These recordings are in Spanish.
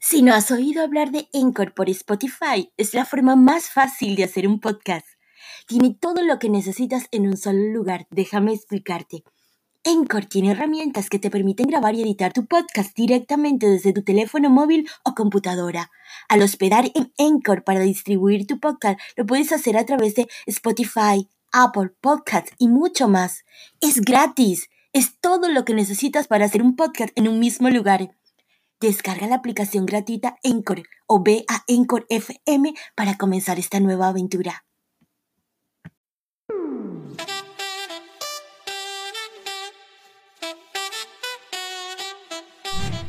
Si no has oído hablar de Encore por Spotify, es la forma más fácil de hacer un podcast. Tiene todo lo que necesitas en un solo lugar, déjame explicarte. Encore tiene herramientas que te permiten grabar y editar tu podcast directamente desde tu teléfono móvil o computadora. Al hospedar en Encore para distribuir tu podcast, lo puedes hacer a través de Spotify, Apple Podcasts y mucho más. Es gratis. Es todo lo que necesitas para hacer un podcast en un mismo lugar. Descarga la aplicación gratuita Encore o ve a Encore FM para comenzar esta nueva aventura.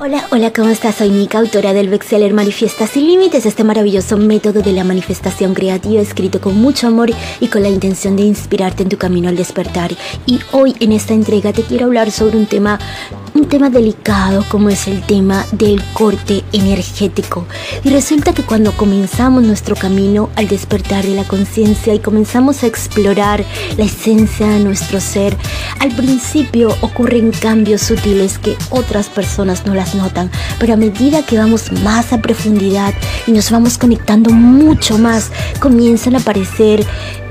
Hola, hola, ¿cómo estás? Soy Nika, autora del bestseller Manifiesta sin Límites, este maravilloso método de la manifestación creativa escrito con mucho amor y con la intención de inspirarte en tu camino al despertar. Y hoy en esta entrega te quiero hablar sobre un tema un tema delicado como es el tema del corte energético. Y resulta que cuando comenzamos nuestro camino al despertar de la conciencia y comenzamos a explorar la esencia de nuestro ser, al principio ocurren cambios sutiles que otras personas no las notan, pero a medida que vamos más a profundidad y nos vamos conectando mucho más, comienzan a aparecer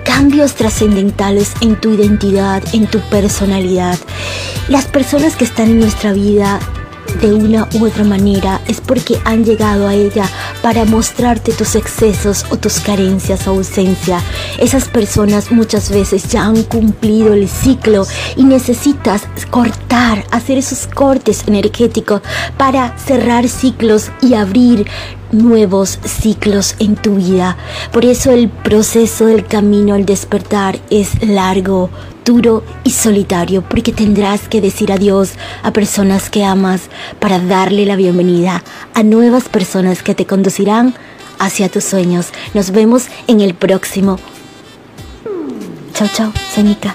cambios trascendentales en tu identidad, en tu personalidad. Las personas que están en nuestra vida de una u otra manera es porque han llegado a ella para mostrarte tus excesos o tus carencias o ausencia. Esas personas muchas veces ya han cumplido el ciclo y necesitas cortar, hacer esos cortes energéticos para cerrar ciclos y abrir nuevos ciclos en tu vida. Por eso el proceso del camino al despertar es largo, duro y solitario, porque tendrás que decir adiós a personas que amas para darle la bienvenida a nuevas personas que te conducirán hacia tus sueños. Nos vemos en el próximo. Chao, chao, Senica.